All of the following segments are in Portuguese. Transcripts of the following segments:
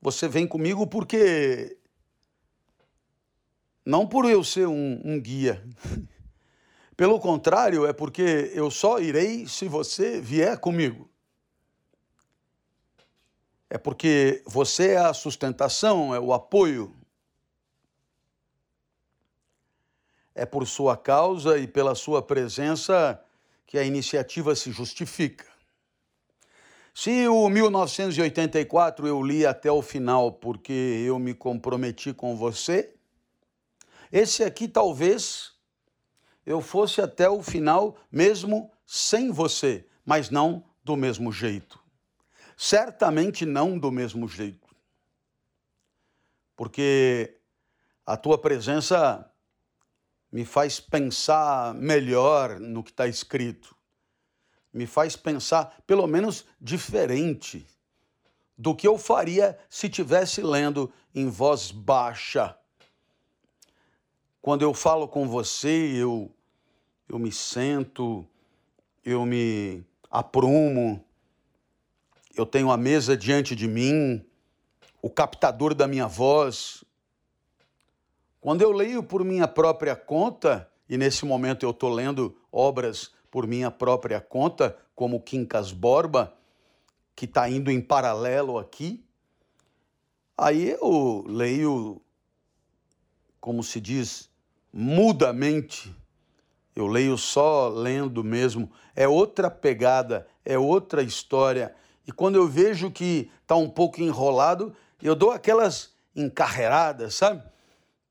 você vem comigo porque. Não por eu ser um, um guia. Pelo contrário, é porque eu só irei se você vier comigo. É porque você é a sustentação, é o apoio. É por sua causa e pela sua presença que a iniciativa se justifica. Se o 1984 eu li até o final porque eu me comprometi com você, esse aqui talvez eu fosse até o final mesmo sem você, mas não do mesmo jeito. Certamente não do mesmo jeito. Porque a tua presença me faz pensar melhor no que está escrito me faz pensar, pelo menos, diferente do que eu faria se tivesse lendo em voz baixa. Quando eu falo com você, eu, eu me sento, eu me aprumo, eu tenho a mesa diante de mim, o captador da minha voz. Quando eu leio por minha própria conta, e nesse momento eu estou lendo obras por minha própria conta, como Quincas Borba, que está indo em paralelo aqui. Aí eu leio, como se diz, mudamente. Eu leio só lendo mesmo. É outra pegada, é outra história. E quando eu vejo que está um pouco enrolado, eu dou aquelas encarreiradas, sabe?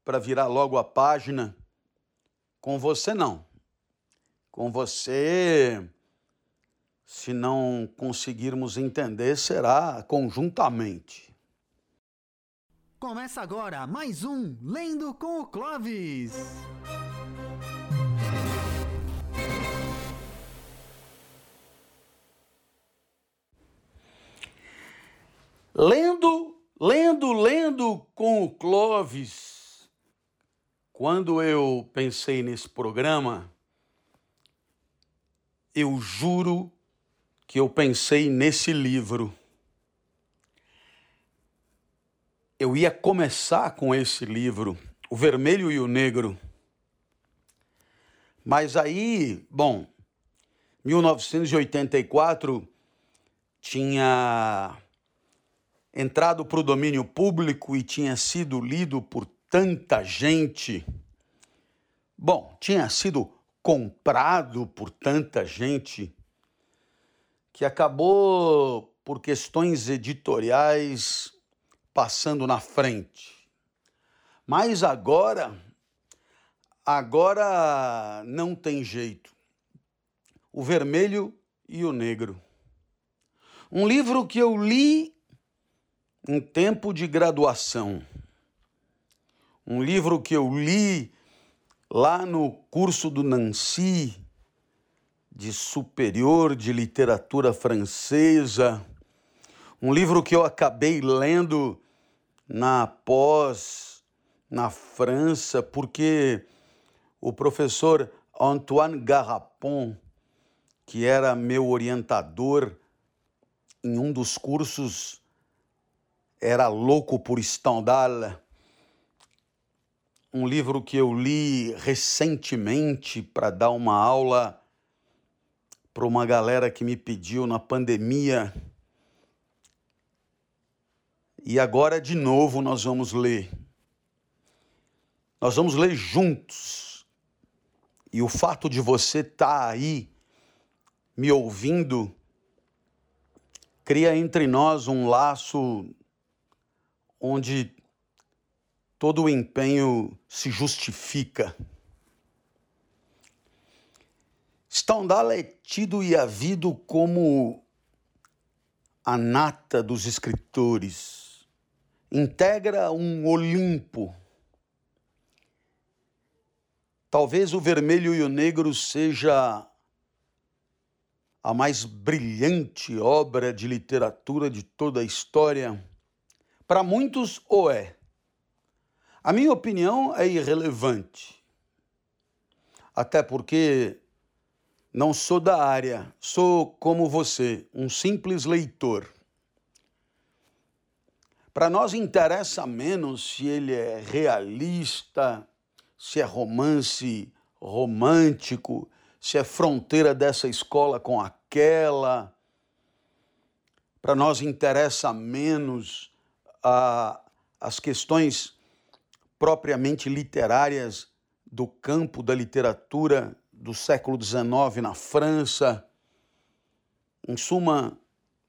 Para virar logo a página. Com você, não. Com você, se não conseguirmos entender, será conjuntamente. Começa agora mais um Lendo com o Clovis. Lendo, lendo, lendo com o Clovis. Quando eu pensei nesse programa, eu juro que eu pensei nesse livro. Eu ia começar com esse livro, O Vermelho e o Negro. Mas aí, bom, 1984 tinha entrado para o domínio público e tinha sido lido por tanta gente. Bom, tinha sido comprado por tanta gente que acabou, por questões editoriais, passando na frente. Mas agora, agora não tem jeito. O vermelho e o negro. Um livro que eu li em tempo de graduação. Um livro que eu li lá no curso do Nancy de superior de literatura francesa, um livro que eu acabei lendo na pós na França, porque o professor Antoine Garrapon, que era meu orientador em um dos cursos, era louco por Stendhal um livro que eu li recentemente para dar uma aula para uma galera que me pediu na pandemia. E agora, de novo, nós vamos ler. Nós vamos ler juntos. E o fato de você estar tá aí me ouvindo cria entre nós um laço onde todo o empenho se justifica. Stendhal é tido e havido como a nata dos escritores. Integra um Olimpo. Talvez o vermelho e o negro seja a mais brilhante obra de literatura de toda a história. Para muitos, o é. A minha opinião é irrelevante. Até porque não sou da área, sou como você, um simples leitor. Para nós interessa menos se ele é realista, se é romance romântico, se é fronteira dessa escola com aquela. Para nós interessa menos as questões propriamente literárias do campo da literatura do século XIX na França. Em suma,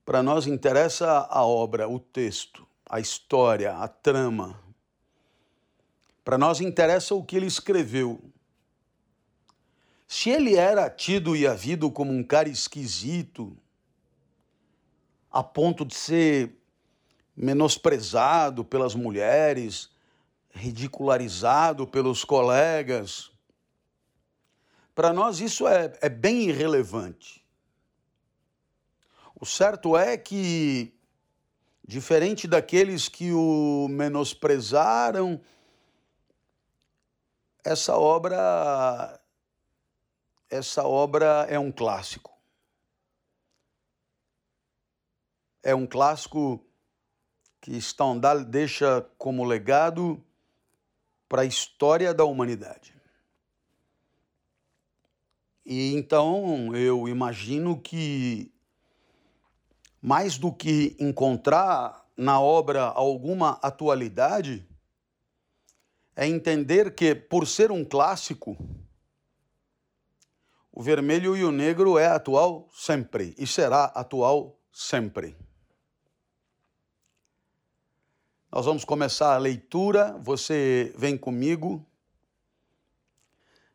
para nós interessa a obra, o texto, a história, a trama. Para nós interessa o que ele escreveu. Se ele era tido e havido como um cara esquisito, a ponto de ser menosprezado pelas mulheres, ridicularizado pelos colegas, para nós isso é, é bem irrelevante. O certo é que, diferente daqueles que o menosprezaram, essa obra essa obra é um clássico. É um clássico que Stendhal deixa como legado para a história da humanidade. E então eu imagino que mais do que encontrar na obra alguma atualidade, é entender que, por ser um clássico, o vermelho e o negro é atual sempre e será atual sempre. Nós vamos começar a leitura, você vem comigo.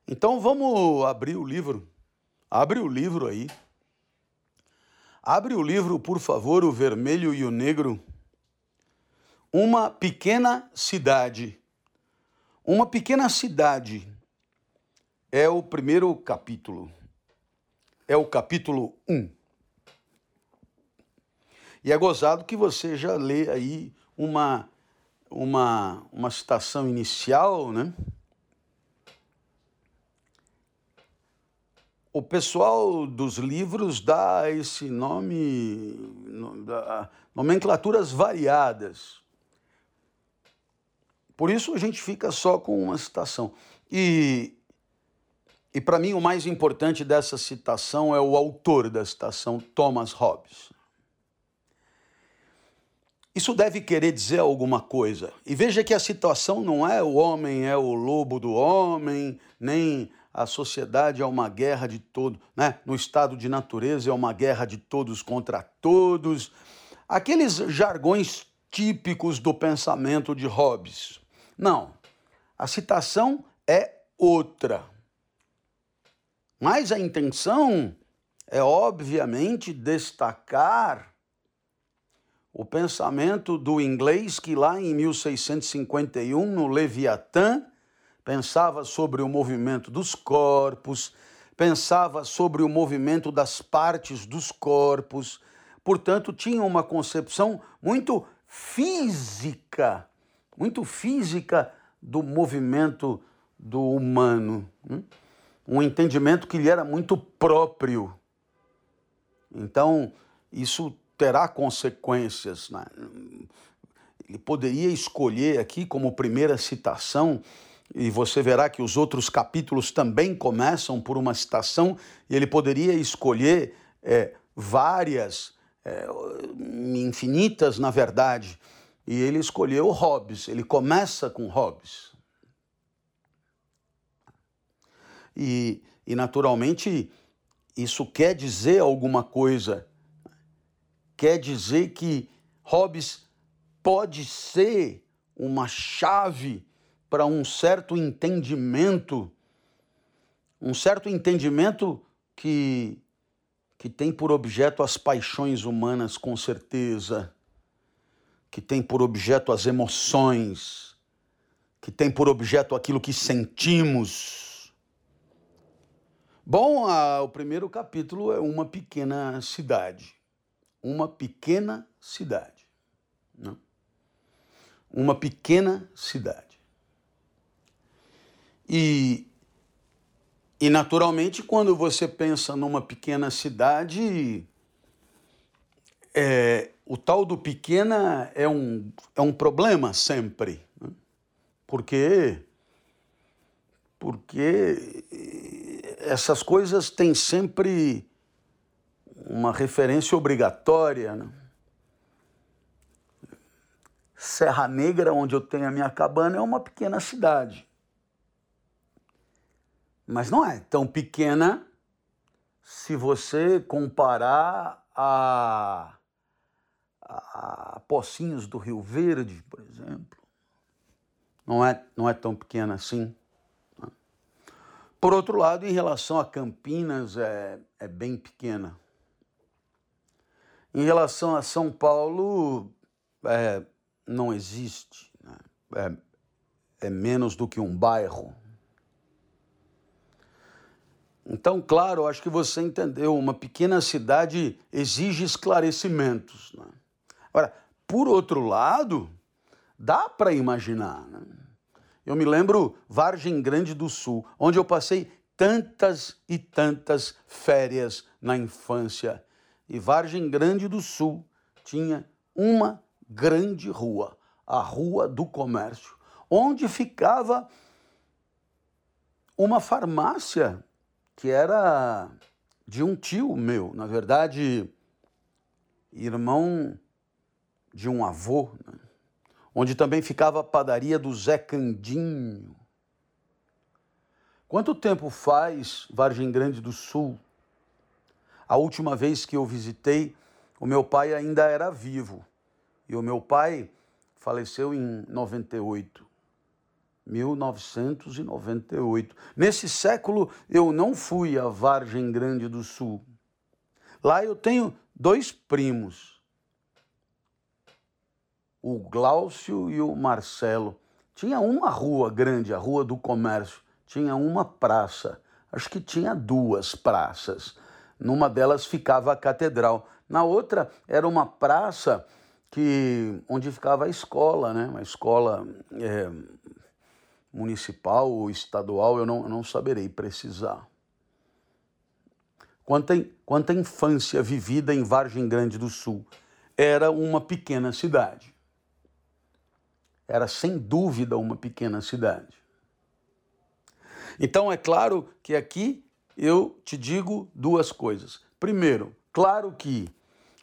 Então vamos abrir o livro. Abre o livro aí. Abre o livro, por favor, o vermelho e o negro. Uma pequena cidade. Uma pequena cidade é o primeiro capítulo. É o capítulo 1. E é gozado que você já lê aí uma, uma, uma citação inicial, né? O pessoal dos livros dá esse nome, nomenclaturas variadas. Por isso a gente fica só com uma citação. E e para mim o mais importante dessa citação é o autor da citação, Thomas Hobbes. Isso deve querer dizer alguma coisa. E veja que a situação não é o homem é o lobo do homem, nem a sociedade é uma guerra de todos, né? No estado de natureza é uma guerra de todos contra todos. Aqueles jargões típicos do pensamento de Hobbes. Não. A citação é outra. Mas a intenção é, obviamente, destacar o pensamento do inglês que lá em 1651, no Leviatã, pensava sobre o movimento dos corpos, pensava sobre o movimento das partes dos corpos, portanto, tinha uma concepção muito física, muito física do movimento do humano. Hum? um entendimento que lhe era muito próprio. Então, isso terá consequências. Né? Ele poderia escolher aqui como primeira citação, e você verá que os outros capítulos também começam por uma citação, e ele poderia escolher é, várias, é, infinitas na verdade, e ele escolheu Hobbes, ele começa com Hobbes. E, e naturalmente, isso quer dizer alguma coisa. Quer dizer que Hobbes pode ser uma chave para um certo entendimento, um certo entendimento que, que tem por objeto as paixões humanas, com certeza, que tem por objeto as emoções, que tem por objeto aquilo que sentimos Bom, a, o primeiro capítulo é uma pequena cidade. Uma pequena cidade. Né? Uma pequena cidade. E, e, naturalmente, quando você pensa numa pequena cidade, é, o tal do pequena é um, é um problema sempre. Né? Porque, porque essas coisas têm sempre uma referência obrigatória. Né? Serra Negra, onde eu tenho a minha cabana, é uma pequena cidade. Mas não é tão pequena se você comparar a, a Pocinhos do Rio Verde, por exemplo. Não é, não é tão pequena assim. Né? Por outro lado, em relação a Campinas, é, é bem pequena. Em relação a São Paulo, é, não existe. Né? É, é menos do que um bairro. Então, claro, acho que você entendeu, uma pequena cidade exige esclarecimentos. Né? Agora, por outro lado, dá para imaginar. Né? Eu me lembro Vargem Grande do Sul, onde eu passei tantas e tantas férias na infância. E Vargem Grande do Sul tinha uma grande rua, a Rua do Comércio, onde ficava uma farmácia que era de um tio meu, na verdade, irmão de um avô, né? onde também ficava a padaria do Zé Candinho. Quanto tempo faz Vargem Grande do Sul? A última vez que eu visitei, o meu pai ainda era vivo. E o meu pai faleceu em 98. 1998. Nesse século eu não fui a Vargem Grande do Sul. Lá eu tenho dois primos, o Glaucio e o Marcelo. Tinha uma rua grande, a Rua do Comércio, tinha uma praça. Acho que tinha duas praças. Numa delas ficava a catedral. Na outra era uma praça que onde ficava a escola, né? Uma escola é, municipal ou estadual, eu não, eu não saberei precisar. Quanta, quanta infância vivida em Vargem Grande do Sul. Era uma pequena cidade. Era sem dúvida uma pequena cidade. Então é claro que aqui eu te digo duas coisas. Primeiro, claro que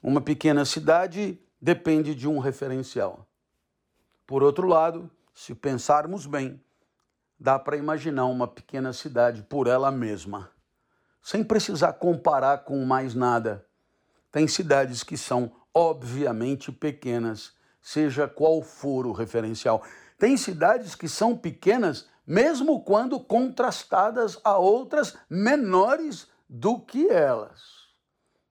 uma pequena cidade depende de um referencial. Por outro lado, se pensarmos bem, dá para imaginar uma pequena cidade por ela mesma, sem precisar comparar com mais nada. Tem cidades que são obviamente pequenas, seja qual for o referencial. Tem cidades que são pequenas mesmo quando contrastadas a outras menores do que elas.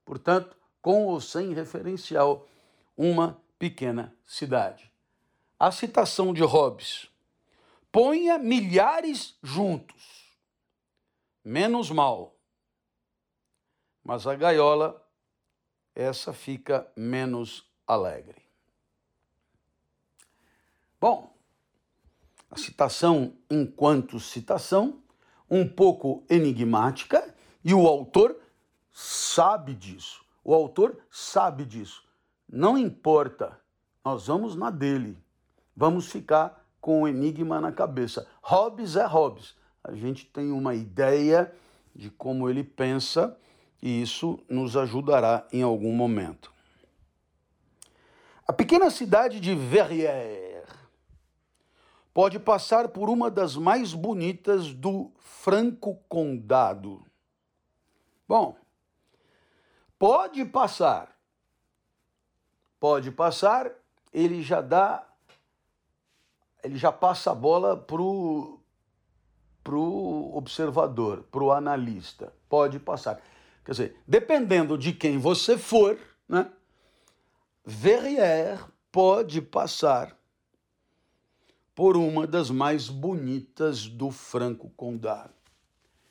Portanto, com ou sem referencial, uma pequena cidade. A citação de Hobbes Ponha milhares juntos, menos mal. Mas a gaiola, essa fica menos alegre. Bom, a citação enquanto citação, um pouco enigmática, e o autor sabe disso. O autor sabe disso. Não importa, nós vamos na dele. Vamos ficar com o enigma na cabeça. Hobbes é Hobbes. A gente tem uma ideia de como ele pensa e isso nos ajudará em algum momento. A pequena cidade de Verrières pode passar por uma das mais bonitas do Franco Condado. Bom, pode passar. Pode passar, ele já dá ele já passa a bola pro pro observador, pro analista. Pode passar. Quer dizer, dependendo de quem você for, né? Verrières pode passar por uma das mais bonitas do Franco Condado.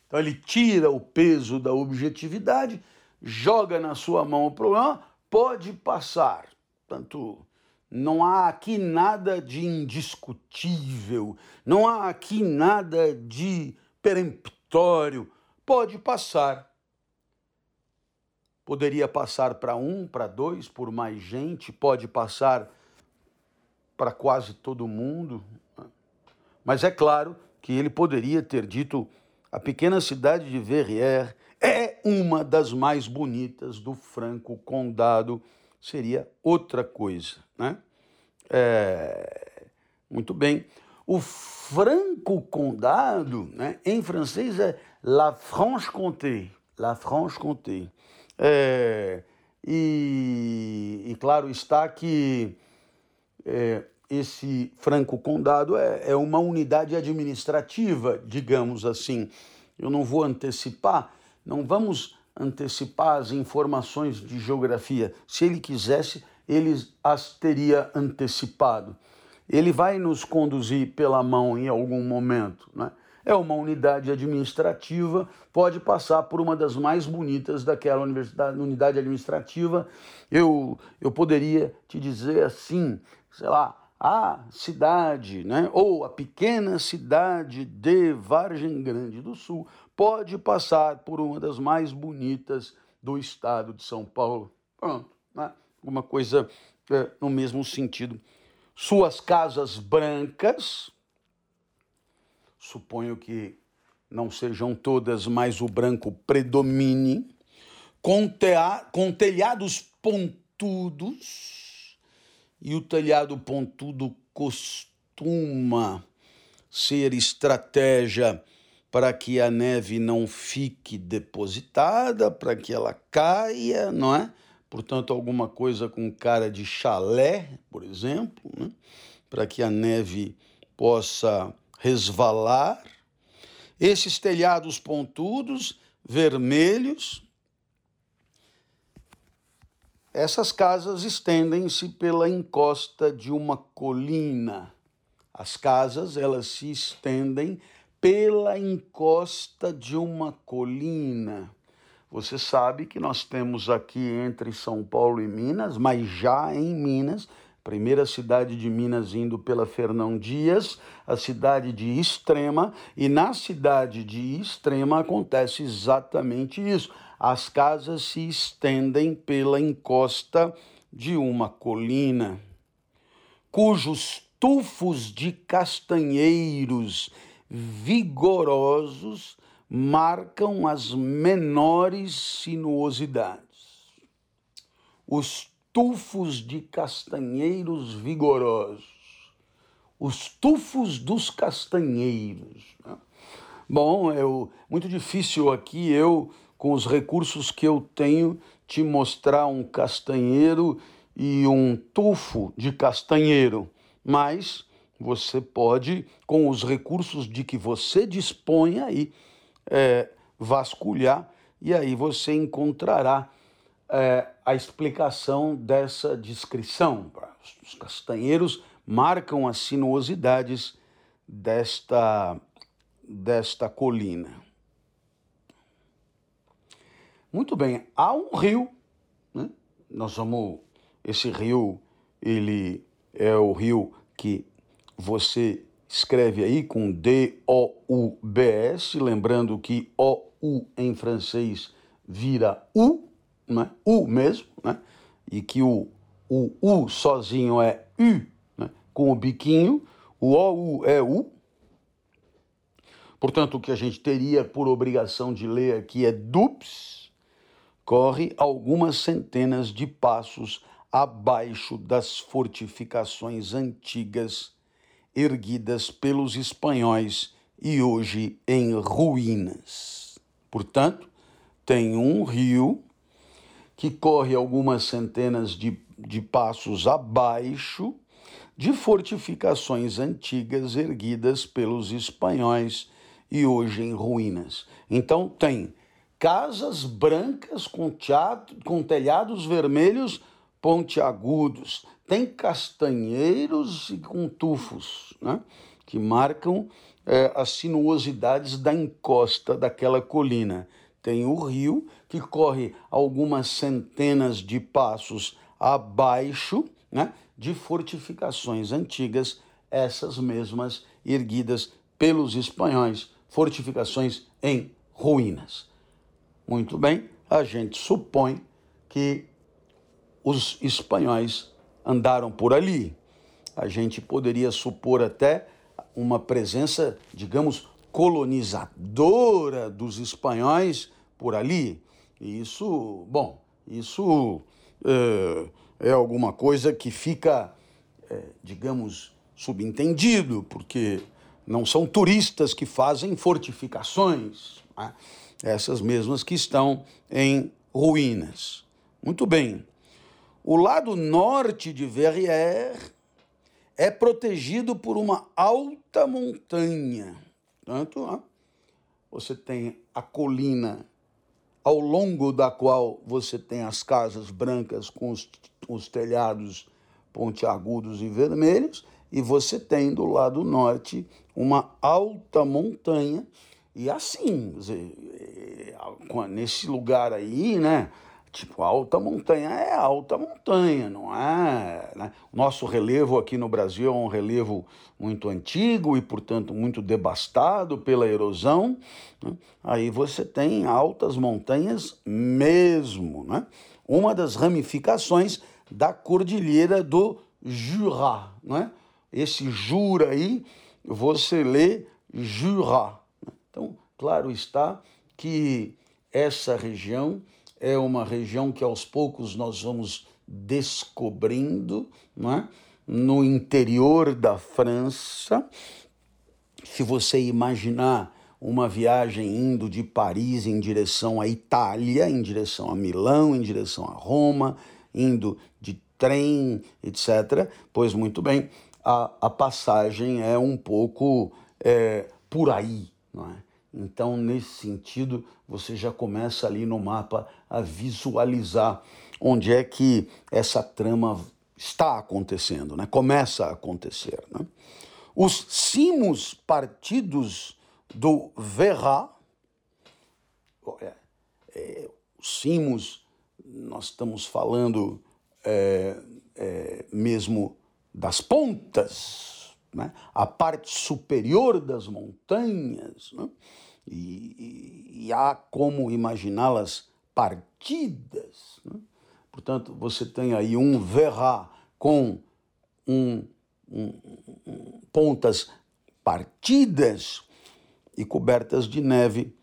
Então ele tira o peso da objetividade, joga na sua mão o problema, pode passar. Tanto não há aqui nada de indiscutível, não há aqui nada de peremptório. Pode passar. poderia passar para um, para dois, por mais gente, pode passar para quase todo mundo. Né? Mas é claro que ele poderia ter dito: a pequena cidade de Verrières é uma das mais bonitas do Franco Condado. Seria outra coisa, né? É... Muito bem. O Franco Condado, né, em francês, é La Franche-Comté. La Franche-Comté. É... E, e, claro está que é, esse Franco Condado é, é uma unidade administrativa, digamos assim. Eu não vou antecipar, não vamos antecipar as informações de geografia. Se ele quisesse, ele as teria antecipado. Ele vai nos conduzir pela mão em algum momento. Né? É uma unidade administrativa, pode passar por uma das mais bonitas daquela unidade administrativa. Eu, eu poderia te dizer assim, sei lá, a cidade, né, ou a pequena cidade de Vargem Grande do Sul pode passar por uma das mais bonitas do estado de São Paulo. Pronto, né? Uma coisa é, no mesmo sentido. Suas casas brancas, suponho que não sejam todas, mas o branco predomine, com, com telhados pontudos, e o telhado pontudo costuma ser estratégia para que a neve não fique depositada, para que ela caia, não é? Portanto, alguma coisa com cara de chalé, por exemplo, né? para que a neve possa resvalar. Esses telhados pontudos, vermelhos, essas casas estendem-se pela encosta de uma colina. As casas, elas se estendem pela encosta de uma colina. Você sabe que nós temos aqui entre São Paulo e Minas, mas já em Minas, primeira cidade de Minas indo pela Fernão Dias, a cidade de Extrema, e na cidade de Extrema acontece exatamente isso as casas se estendem pela encosta de uma colina, cujos tufos de castanheiros vigorosos marcam as menores sinuosidades. Os tufos de castanheiros vigorosos, os tufos dos castanheiros. Né? Bom, é muito difícil aqui eu com os recursos que eu tenho, te mostrar um castanheiro e um tufo de castanheiro, mas você pode, com os recursos de que você dispõe aí, é, vasculhar e aí você encontrará é, a explicação dessa descrição. Os castanheiros marcam as sinuosidades desta, desta colina. Muito bem, há um rio, né? nós vamos, esse rio, ele é o rio que você escreve aí com D-O-U-B-S, lembrando que O-U em francês vira U, né? U mesmo, né? e que o, o U sozinho é U, né? com o biquinho, o O-U é U. Portanto, o que a gente teria por obrigação de ler aqui é DUPS, corre algumas centenas de passos abaixo das fortificações antigas erguidas pelos espanhóis e hoje em ruínas. Portanto, tem um rio que corre algumas centenas de, de passos abaixo de fortificações antigas erguidas pelos espanhóis e hoje em ruínas. Então, tem casas brancas com, teatro, com telhados vermelhos pontiagudos, tem castanheiros e com tufos, né? que marcam é, as sinuosidades da encosta daquela colina. Tem o rio, que corre algumas centenas de passos abaixo né, de fortificações antigas, essas mesmas erguidas pelos espanhóis, fortificações em ruínas. Muito bem, a gente supõe que os espanhóis andaram por ali. A gente poderia supor até uma presença, digamos, colonizadora dos espanhóis por ali. E isso, bom, isso é, é alguma coisa que fica, é, digamos, subentendido, porque não são turistas que fazem fortificações, né? Essas mesmas que estão em ruínas. Muito bem. O lado norte de Verrières é protegido por uma alta montanha. Tanto, ó, você tem a colina ao longo da qual você tem as casas brancas com os, os telhados pontiagudos e vermelhos, e você tem do lado norte uma alta montanha, e assim, nesse lugar aí, né? Tipo, alta montanha é alta montanha, não é? Né? O nosso relevo aqui no Brasil é um relevo muito antigo e, portanto, muito devastado pela erosão. Né? Aí você tem altas montanhas mesmo, né? Uma das ramificações da cordilheira do Jura, né? Esse Jura aí, você lê Jura. Né? Então, claro está que essa região é uma região que aos poucos nós vamos descobrindo, não é? no interior da França. Se você imaginar uma viagem indo de Paris em direção à Itália, em direção a Milão, em direção a Roma, indo de trem, etc., pois muito bem, a, a passagem é um pouco é, por aí, não é? Então, nesse sentido, você já começa ali no mapa a visualizar onde é que essa trama está acontecendo, né? começa a acontecer. Né? Os cimos partidos do Verra, é, é, os cimos, nós estamos falando é, é mesmo das pontas, né? a parte superior das montanhas, né? e, e, há como imaginá-las partidas. Né? Portanto, você tem aí um verra com um, um, um, pontas partidas e cobertas de neve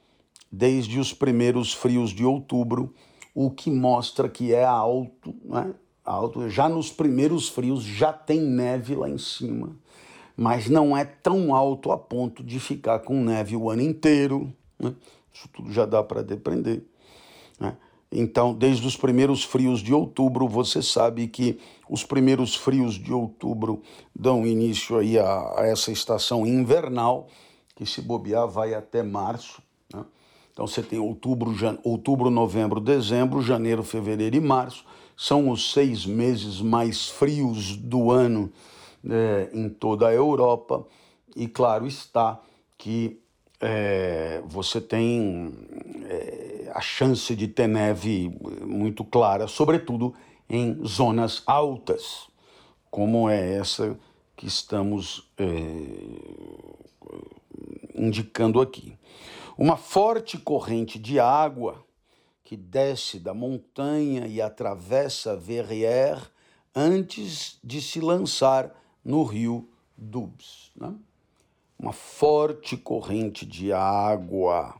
desde os primeiros frios de outubro, o que mostra que é alto, né? alto. Já nos primeiros frios já tem neve lá em cima mas não é tão alto a ponto de ficar com neve o ano inteiro. Né? Isso tudo já dá para depender. Né? Então, desde os primeiros frios de outubro, você sabe que os primeiros frios de outubro dão início aí a, a essa estação invernal, que se bobear vai até março. Né? Então você tem outubro, outubro, novembro, dezembro, janeiro, fevereiro e março. São os seis meses mais frios do ano é, em toda a Europa, e claro está que é, você tem é, a chance de ter neve muito clara, sobretudo em zonas altas, como é essa que estamos é, indicando aqui. Uma forte corrente de água que desce da montanha e atravessa Verrières antes de se lançar no rio Doubs. Né? Uma forte corrente de água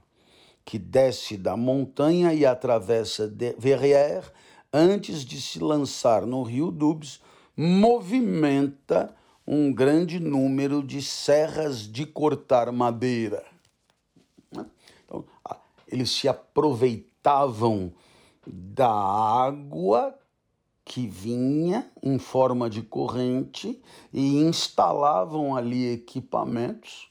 que desce da montanha e atravessa Verrières antes de se lançar no rio Doubs, movimenta um grande número de serras de cortar madeira. Né? Então, eles se aproveitavam da água que vinha em forma de corrente e instalavam ali equipamentos,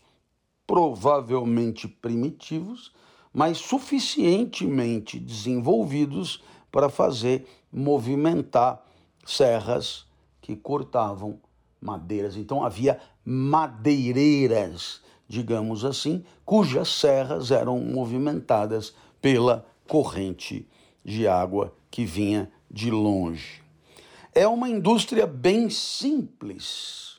provavelmente primitivos, mas suficientemente desenvolvidos para fazer movimentar serras que cortavam madeiras. Então havia madeireiras, digamos assim, cujas serras eram movimentadas pela corrente de água que vinha de longe é uma indústria bem simples,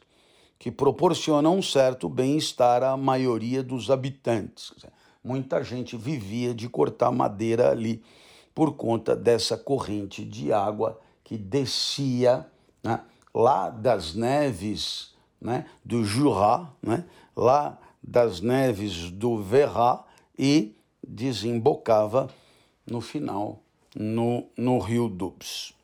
que proporciona um certo bem-estar à maioria dos habitantes. Muita gente vivia de cortar madeira ali, por conta dessa corrente de água que descia né, lá das neves né, do Jura, né, lá das neves do Verrat e desembocava no final no, no rio Doubs.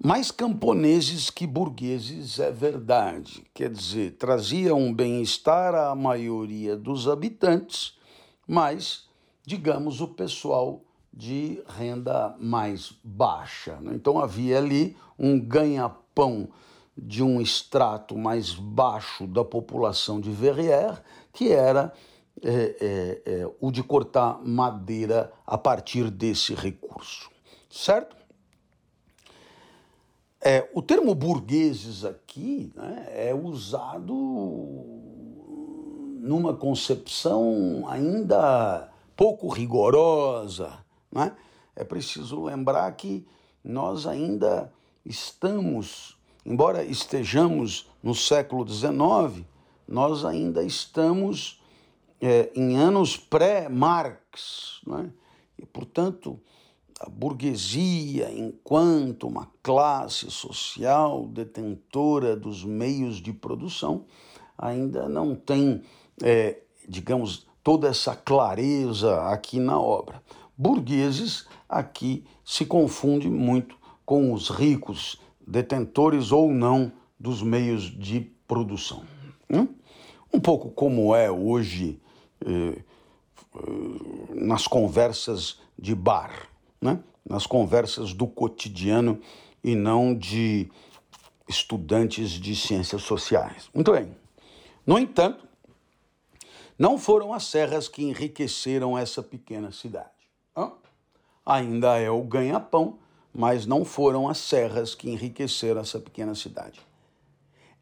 Mais camponeses que burgueses é verdade, quer dizer, trazia um bem-estar à maioria dos habitantes, mas, digamos, o pessoal de renda mais baixa. Né? Então havia ali um ganha-pão de um extrato mais baixo da população de Verrières, que era é, é, é, o de cortar madeira a partir desse recurso, certo? É, o termo burgueses aqui né, é usado numa concepção ainda pouco rigorosa. Né? É preciso lembrar que nós ainda estamos, embora estejamos no século XIX, nós ainda estamos é, em anos pré-Marx. Né? E, portanto, a burguesia, enquanto uma classe social detentora dos meios de produção, ainda não tem, é, digamos, toda essa clareza aqui na obra. Burgueses aqui se confunde muito com os ricos, detentores ou não dos meios de produção. Hum? Um pouco como é hoje eh, eh, nas conversas de bar né? nas conversas do cotidiano e não de estudantes de ciências sociais. Muito bem. No entanto, não foram as serras que enriqueceram essa pequena cidade. Hã? Ainda é o ganha-pão, mas não foram as serras que enriqueceram essa pequena cidade.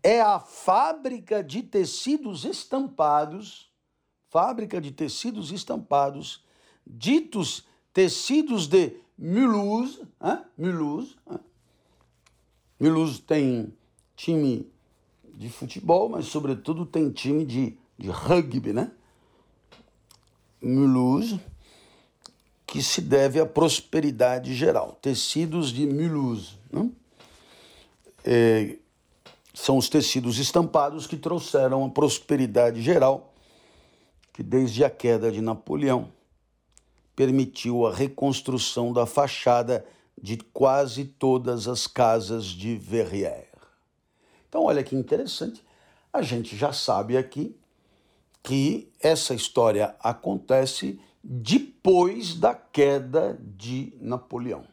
É a fábrica de tecidos estampados, fábrica de tecidos estampados, ditos tecidos de Mulhouse. Hein? Mulhouse, hein? Mulhouse tem time de futebol, mas sobretudo tem time de, de rugby, né? Mulhouse, que se deve à prosperidade geral. Tecidos de Mulhouse. Né? É, são os tecidos estampados que trouxeram a prosperidade geral, que desde a queda de Napoleão permitiu a reconstrução da fachada de quase todas as casas de Verrières. Então, olha que interessante, a gente já sabe aqui que essa história acontece depois da queda de Napoleão.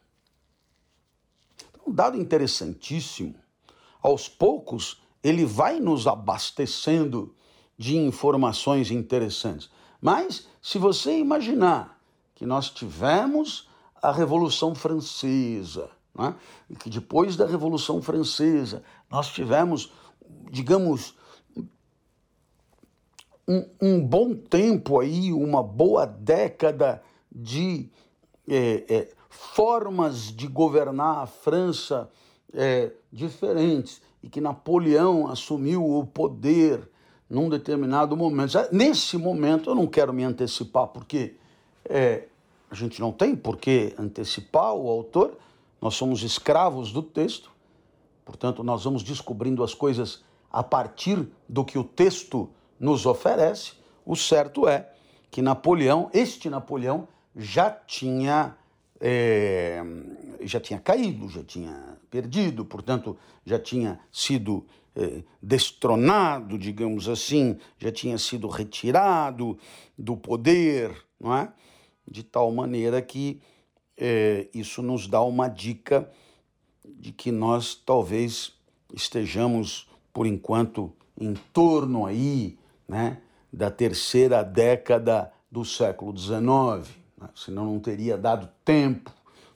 Então, um dado interessantíssimo, aos poucos ele vai nos abastecendo de informações interessantes. Mas se você imaginar que nós tivemos a Revolução Francesa, né? e que depois da Revolução Francesa nós tivemos, digamos, um, um bom tempo aí, uma boa década de é, é, formas de governar a França é, diferentes e que Napoleão assumiu o poder num determinado momento. Nesse momento eu não quero me antecipar porque é, a gente não tem por que antecipar o autor, nós somos escravos do texto, portanto, nós vamos descobrindo as coisas a partir do que o texto nos oferece. O certo é que Napoleão, este Napoleão, já tinha, é, já tinha caído, já tinha perdido, portanto, já tinha sido é, destronado, digamos assim, já tinha sido retirado do poder, não é? De tal maneira que é, isso nos dá uma dica de que nós talvez estejamos, por enquanto, em torno aí, né, da terceira década do século XIX, né? senão não teria dado tempo,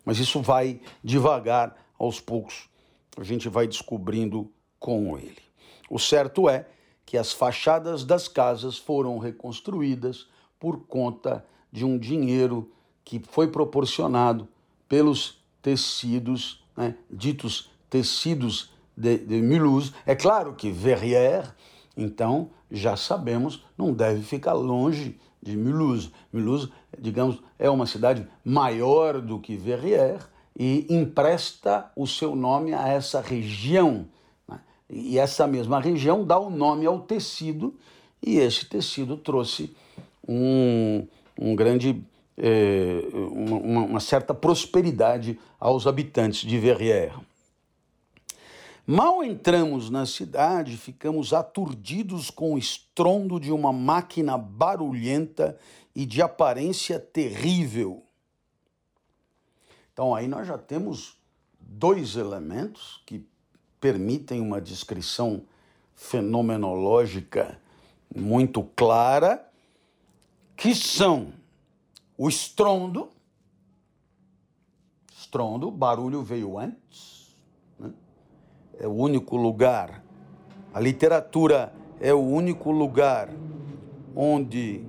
mas isso vai devagar, aos poucos, a gente vai descobrindo com ele. O certo é que as fachadas das casas foram reconstruídas por conta de um dinheiro que foi proporcionado pelos tecidos, né, ditos tecidos de, de Mulhouse. É claro que Verrières, então, já sabemos, não deve ficar longe de Mulhouse. Mulhouse, digamos, é uma cidade maior do que Verrières e empresta o seu nome a essa região. Né? E essa mesma região dá o nome ao tecido, e esse tecido trouxe um, um grande, é, uma, uma certa prosperidade aos habitantes de Verrières. Mal entramos na cidade, ficamos aturdidos com o estrondo de uma máquina barulhenta e de aparência terrível. Então aí nós já temos dois elementos que permitem uma descrição fenomenológica muito clara, que são o estrondo, estrondo, barulho veio antes, é o único lugar, a literatura é o único lugar onde,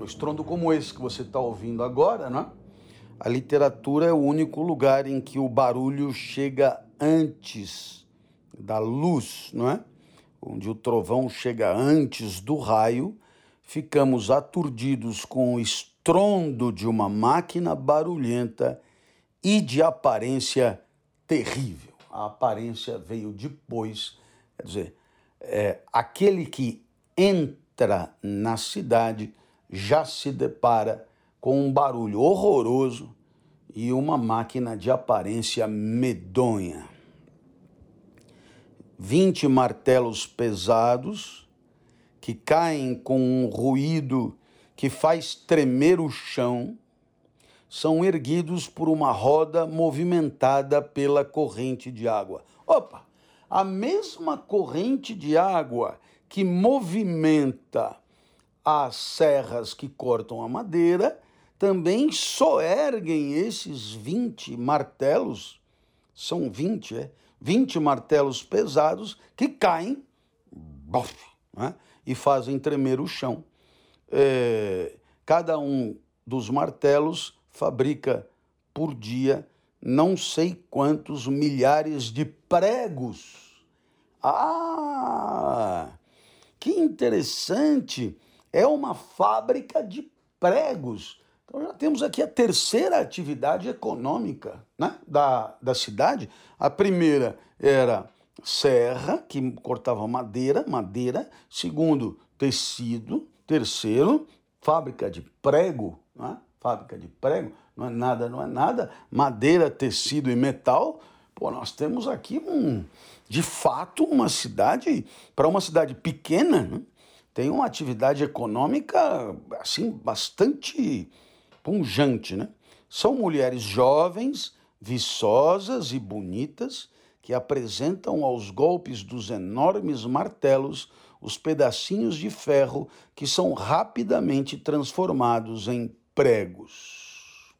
o estrondo como esse que você está ouvindo agora, não é? A literatura é o único lugar em que o barulho chega antes da luz, não é? Onde o trovão chega antes do raio, ficamos aturdidos com o estrondo de uma máquina barulhenta e de aparência terrível a aparência veio depois. Quer dizer, é, aquele que entra na cidade já se depara com um barulho horroroso e uma máquina de aparência medonha. Vinte martelos pesados que caem com um ruído que faz tremer o chão são erguidos por uma roda movimentada pela corrente de água. Opa! A mesma corrente de água que movimenta as serras que cortam a madeira também soerguem esses 20 martelos, são 20, é? 20 martelos pesados que caem bof, né? E fazem tremer o chão. É, cada um dos martelos fabrica por dia não sei quantos milhares de pregos. Ah, que interessante! É uma fábrica de pregos. Então já temos aqui a terceira atividade econômica né, da, da cidade. A primeira era serra, que cortava madeira, madeira. Segundo, tecido. Terceiro, fábrica de prego, né? fábrica de prego, não é nada, não é nada, madeira, tecido e metal. Pô, nós temos aqui um, de fato, uma cidade, para uma cidade pequena, né? tem uma atividade econômica assim bastante punjante, né? São mulheres jovens, viçosas e bonitas que apresentam aos golpes dos enormes martelos os pedacinhos de ferro que são rapidamente transformados em pregos.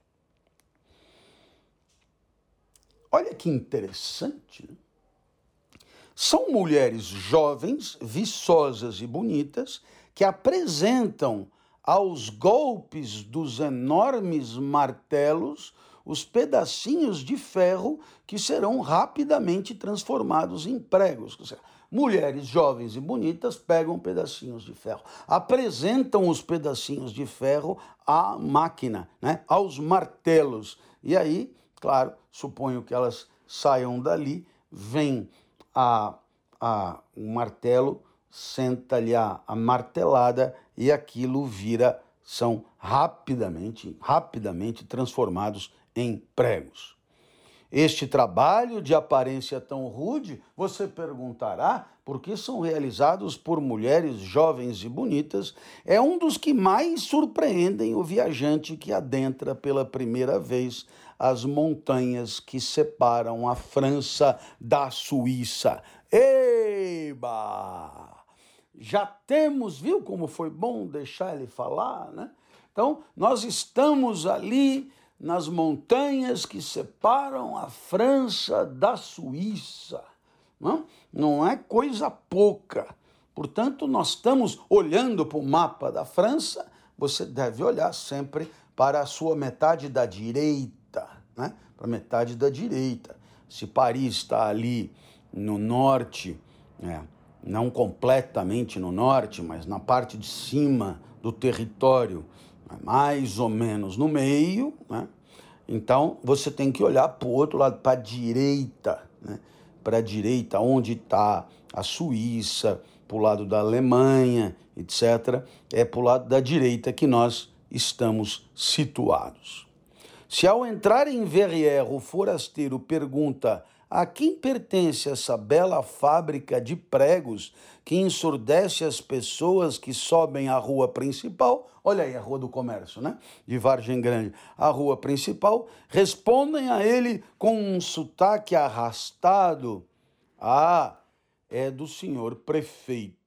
Olha que interessante. São mulheres jovens, viçosas e bonitas que apresentam aos golpes dos enormes martelos os pedacinhos de ferro que serão rapidamente transformados em pregos. Mulheres jovens e bonitas pegam pedacinhos de ferro, apresentam os pedacinhos de ferro à máquina, né, aos martelos. E aí, claro, suponho que elas saiam dali, vem a, a, o martelo, senta-lhe a, a martelada e aquilo vira, são rapidamente, rapidamente transformados em pregos. Este trabalho de aparência tão rude, você perguntará, porque são realizados por mulheres jovens e bonitas, é um dos que mais surpreendem o viajante que adentra pela primeira vez as montanhas que separam a França da Suíça. Eba! Já temos, viu como foi bom deixar ele falar, né? Então, nós estamos ali nas montanhas que separam a França da Suíça. Não, não é coisa pouca. Portanto, nós estamos olhando para o mapa da França, você deve olhar sempre para a sua metade da direita, né? para a metade da direita. Se Paris está ali no norte, né? não completamente no norte, mas na parte de cima do território? Mais ou menos no meio, né? Então você tem que olhar para o outro lado, para a direita, né? para a direita, onde está a Suíça, para o lado da Alemanha, etc. É para o lado da direita que nós estamos situados. Se ao entrar em Verrières o forasteiro pergunta a quem pertence essa bela fábrica de pregos que ensurdece as pessoas que sobem a rua principal? Olha aí a Rua do Comércio, né? De Vargem Grande. A rua principal. Respondem a ele com um sotaque arrastado. Ah, é do senhor prefeito.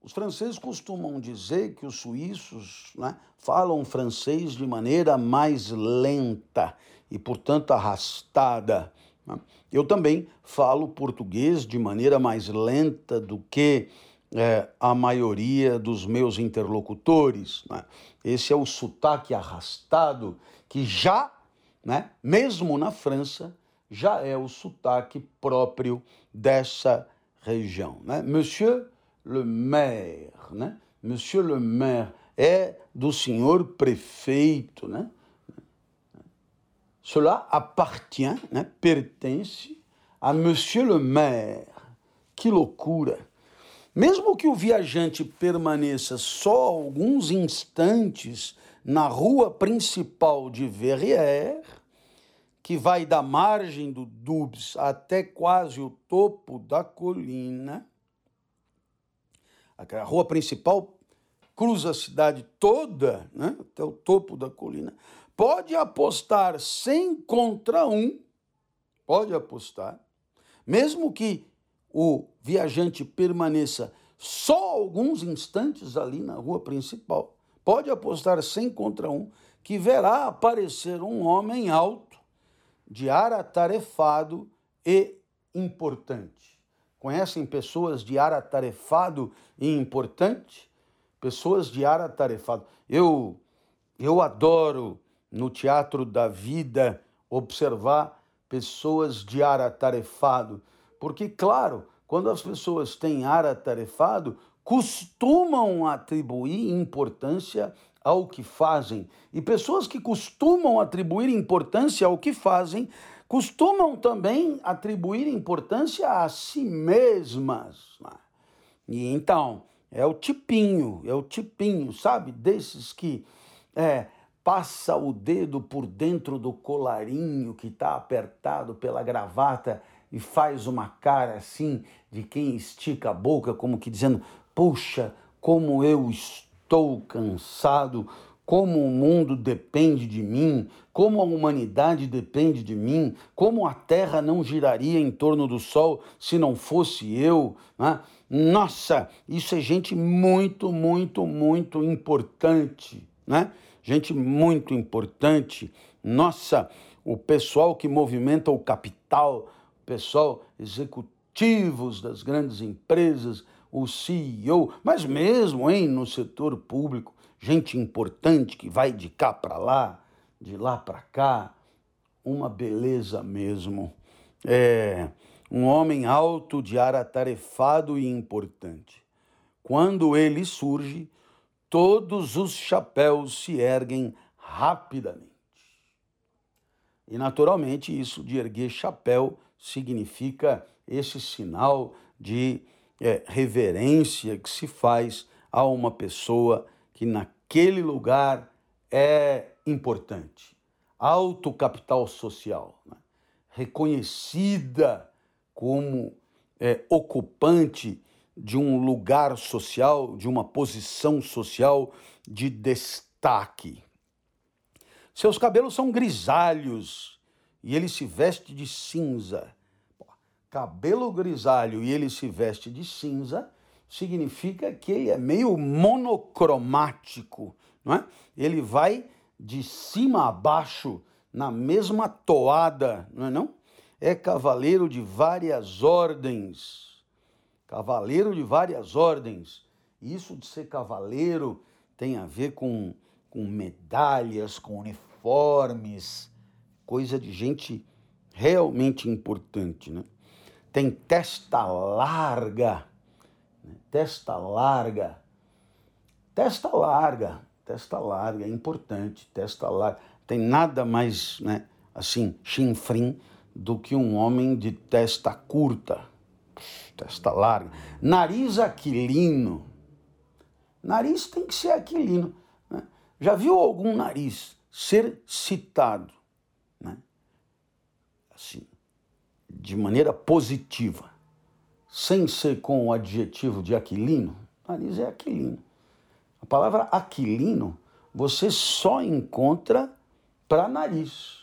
Os franceses costumam dizer que os suíços né, falam francês de maneira mais lenta e, portanto, arrastada. Né? Eu também falo português de maneira mais lenta do que é, a maioria dos meus interlocutores. Né? Esse é o sotaque arrastado que já, né, mesmo na França, já é o sotaque próprio dessa região. Né? Monsieur le maire, né? Monsieur le maire é do senhor prefeito, né? Cela appartient, né? pertence a Monsieur le maire. Que loucura! Mesmo que o viajante permaneça só alguns instantes na rua principal de Verrières, que vai da margem do Doubs até quase o topo da colina, a rua principal cruza a cidade toda, né, até o topo da colina, pode apostar 100 contra 1, pode apostar, mesmo que o viajante permaneça só alguns instantes ali na rua principal, pode apostar 100 contra 1, que verá aparecer um homem alto, de ar atarefado e importante. Conhecem pessoas de ar atarefado e importante? Pessoas de ar atarefado. Eu, eu adoro no teatro da vida observar pessoas de ar atarefado, porque, claro, quando as pessoas têm ar atarefado, costumam atribuir importância ao que fazem. E pessoas que costumam atribuir importância ao que fazem costumam também atribuir importância a si mesmas. E então, é o tipinho, é o tipinho, sabe? Desses que é, passa o dedo por dentro do colarinho que está apertado pela gravata e faz uma cara assim de quem estica a boca, como que dizendo: Puxa, como eu estou cansado, como o mundo depende de mim, como a humanidade depende de mim, como a Terra não giraria em torno do Sol se não fosse eu. Né? Nossa, isso é gente muito, muito, muito importante, né? Gente muito importante. Nossa, o pessoal que movimenta o capital, o pessoal executivos das grandes empresas, o CEO, mas mesmo hein, no setor público, gente importante que vai de cá para lá, de lá para cá, uma beleza mesmo. É um homem alto, de ar atarefado e importante. Quando ele surge, todos os chapéus se erguem rapidamente. E naturalmente, isso de erguer chapéu significa esse sinal de é, reverência que se faz a uma pessoa que naquele lugar é importante. Alto capital social, né? reconhecida como é, ocupante de um lugar social, de uma posição social de destaque. Seus cabelos são grisalhos e ele se veste de cinza. Cabelo grisalho e ele se veste de cinza significa que ele é meio monocromático, não é? Ele vai de cima a baixo na mesma toada, não é não? É cavaleiro de várias ordens. Cavaleiro de várias ordens. Isso de ser cavaleiro tem a ver com, com medalhas, com uniformes, coisa de gente realmente importante, né? tem testa larga, né? testa larga, testa larga, testa larga, é importante, testa larga. Tem nada mais, né, assim, chinfrim do que um homem de testa curta, testa larga. Nariz aquilino. Nariz tem que ser aquilino. Né? Já viu algum nariz ser citado, né? assim, de maneira positiva, sem ser com o adjetivo de aquilino? Nariz é aquilino. A palavra aquilino você só encontra para nariz,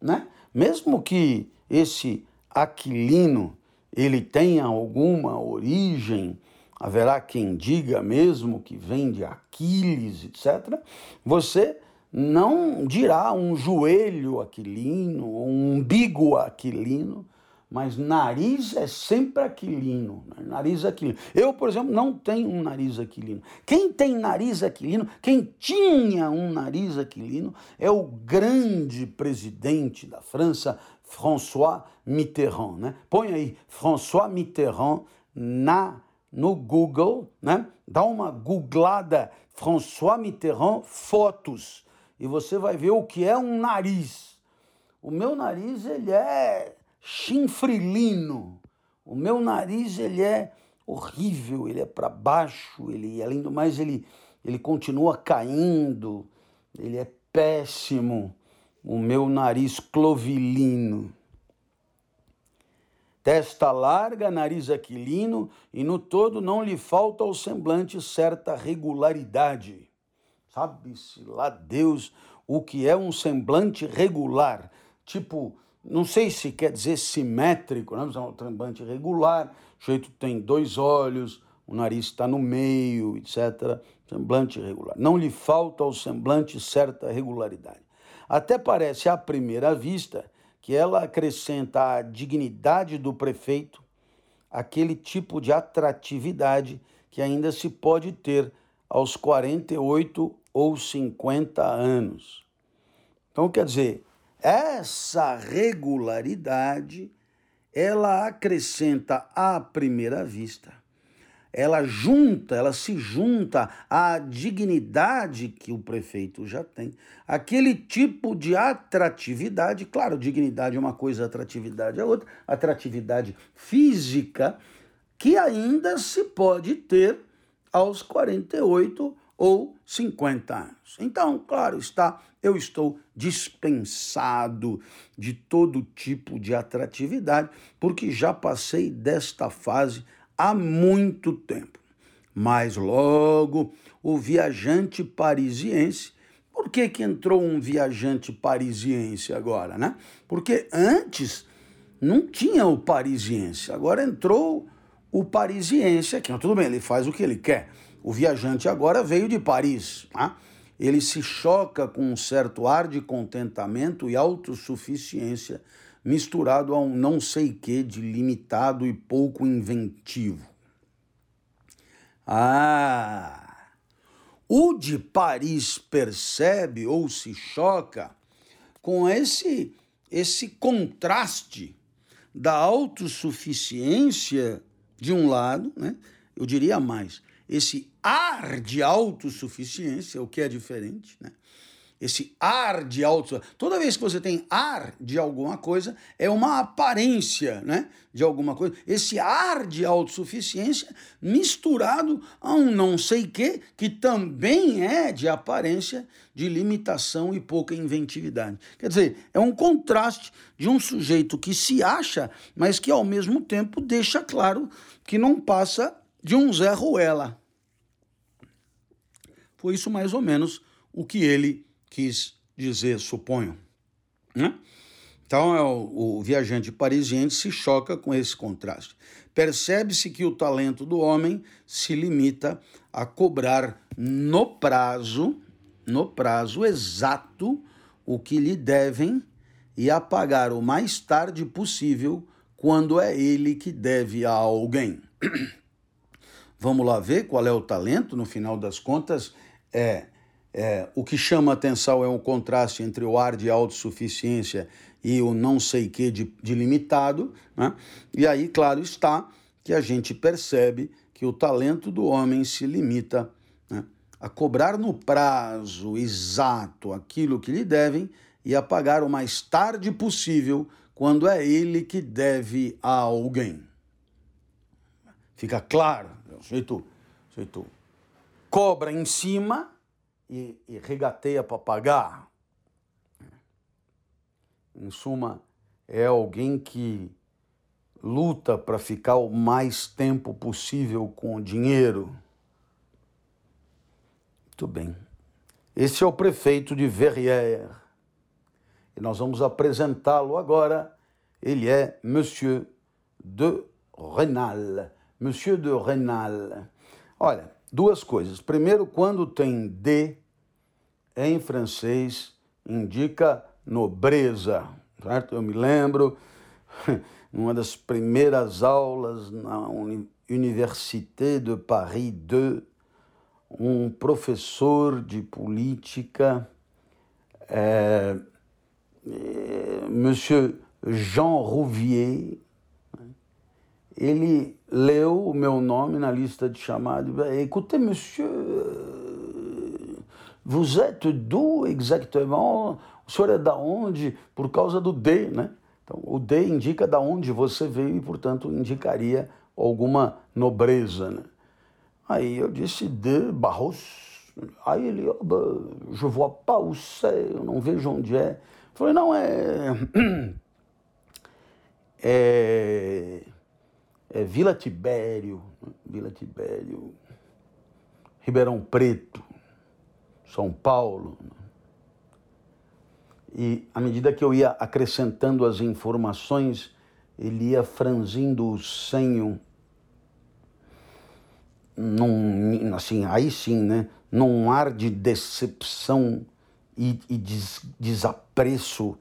né? Mesmo que esse aquilino ele tenha alguma origem, haverá quem diga mesmo que vem de Aquiles, etc. Você não dirá um joelho aquilino, um umbigo aquilino, mas nariz é sempre aquilino. Né? Nariz aquilino. Eu, por exemplo, não tenho um nariz aquilino. Quem tem nariz aquilino, quem tinha um nariz aquilino, é o grande presidente da França, François Mitterrand. Né? Põe aí François Mitterrand na, no Google, né? dá uma googlada François Mitterrand fotos e você vai ver o que é um nariz. O meu nariz ele é chinfrilino. O meu nariz ele é horrível, ele é para baixo, ele além do mais ele ele continua caindo, ele é péssimo. O meu nariz clovilino. Testa larga, nariz aquilino, e no todo não lhe falta ao semblante certa regularidade. Sabe-se lá Deus o que é um semblante regular, tipo não sei se quer dizer simétrico, né? é um semblante regular, o jeito tem dois olhos, o nariz está no meio, etc. Semblante regular. Não lhe falta ao semblante certa regularidade. Até parece à primeira vista que ela acrescenta à dignidade do prefeito aquele tipo de atratividade que ainda se pode ter aos 48 ou 50 anos. Então, quer dizer, essa regularidade, ela acrescenta à primeira vista, ela junta, ela se junta à dignidade que o prefeito já tem, aquele tipo de atratividade, claro, dignidade é uma coisa, atratividade é outra, atratividade física, que ainda se pode ter aos 48 ou 50 anos. Então, claro está, eu estou dispensado de todo tipo de atratividade, porque já passei desta fase há muito tempo. Mas logo o viajante parisiense, por que, que entrou um viajante parisiense agora, né? Porque antes não tinha o parisiense, agora entrou o parisiense aqui. Tudo bem, ele faz o que ele quer o viajante agora veio de Paris. Tá? Ele se choca com um certo ar de contentamento e autossuficiência misturado a um não sei que de limitado e pouco inventivo. Ah! O de Paris percebe ou se choca com esse esse contraste da autossuficiência de um lado, né? Eu diria mais, esse ar de autossuficiência, o que é diferente, né? Esse ar de autossuficiência. Toda vez que você tem ar de alguma coisa, é uma aparência né, de alguma coisa. Esse ar de autossuficiência misturado a um não sei que, que também é de aparência de limitação e pouca inventividade. Quer dizer, é um contraste de um sujeito que se acha, mas que ao mesmo tempo deixa claro que não passa de um Zé Ruela. Foi isso mais ou menos o que ele quis dizer, suponho. Né? Então, é o, o viajante parisiense se choca com esse contraste. Percebe-se que o talento do homem se limita a cobrar no prazo, no prazo exato, o que lhe devem e a pagar o mais tarde possível quando é ele que deve a alguém. Vamos lá ver qual é o talento, no final das contas, é É, o que chama atenção é o contraste entre o ar de autossuficiência e o não sei que de, de limitado. Né? E aí, claro está que a gente percebe que o talento do homem se limita né, a cobrar no prazo exato aquilo que lhe devem e a pagar o mais tarde possível quando é ele que deve a alguém. Fica claro, o sujeito, o sujeito cobra em cima e, e regateia para pagar. Em suma, é alguém que luta para ficar o mais tempo possível com o dinheiro. Muito bem. Esse é o prefeito de Verrières. E nós vamos apresentá-lo agora. Ele é Monsieur de Renal. Monsieur de Renal. Olha, duas coisas. Primeiro, quando tem D em francês, indica nobreza, certo? Eu me lembro, numa das primeiras aulas na Université de Paris 2, um professor de política, é, é, Monsieur Jean Rouvier, ele leu o meu nome na lista de chamados. Écoutez, monsieur, vous êtes d'où exactement? O senhor é da onde? Por causa do D, né? Então, o D indica da onde você veio e, portanto, indicaria alguma nobreza, né? Aí eu disse de Barros. Aí ele, oh, je vois pas eu não vejo onde é. Falei, não, é. É é, Vila Tibério, Vila Tibério, Ribeirão Preto, São Paulo. E à medida que eu ia acrescentando as informações, ele ia franzindo o senho, num, assim, aí sim, né? Num ar de decepção e, e des, desapreço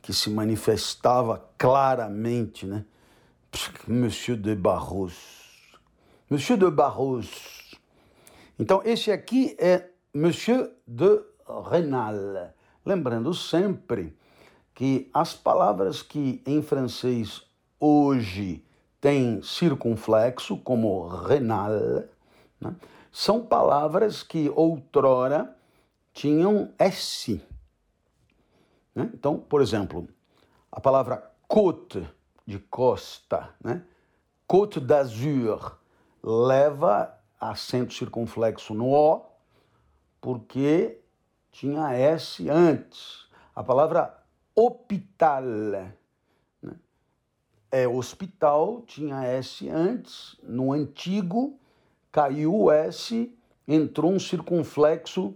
que se manifestava claramente, né? Monsieur de Barros. Monsieur de Barros. Então, esse aqui é Monsieur de Renal. Lembrando sempre que as palavras que em francês hoje têm circunflexo, como renal, né, são palavras que outrora tinham S. Né? Então, por exemplo, a palavra côte de costa, né? Côte d'Azur leva acento circunflexo no O, porque tinha S antes. A palavra hospital né? é hospital, tinha S antes, no antigo caiu o S, entrou um circunflexo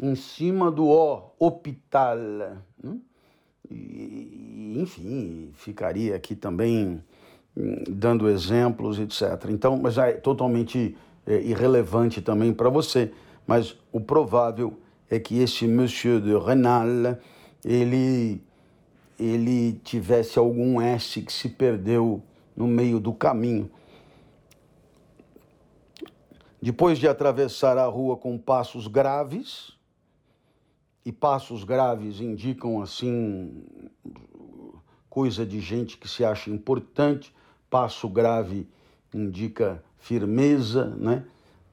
em cima do O, hospital. Né? E, enfim, ficaria aqui também hum, dando exemplos, etc. Então, mas é totalmente é, irrelevante também para você. Mas o provável é que esse Monsieur de Renal, ele, ele tivesse algum S que se perdeu no meio do caminho. Depois de atravessar a rua com passos graves, e passos graves indicam assim coisa de gente que se acha importante, passo grave indica firmeza, né?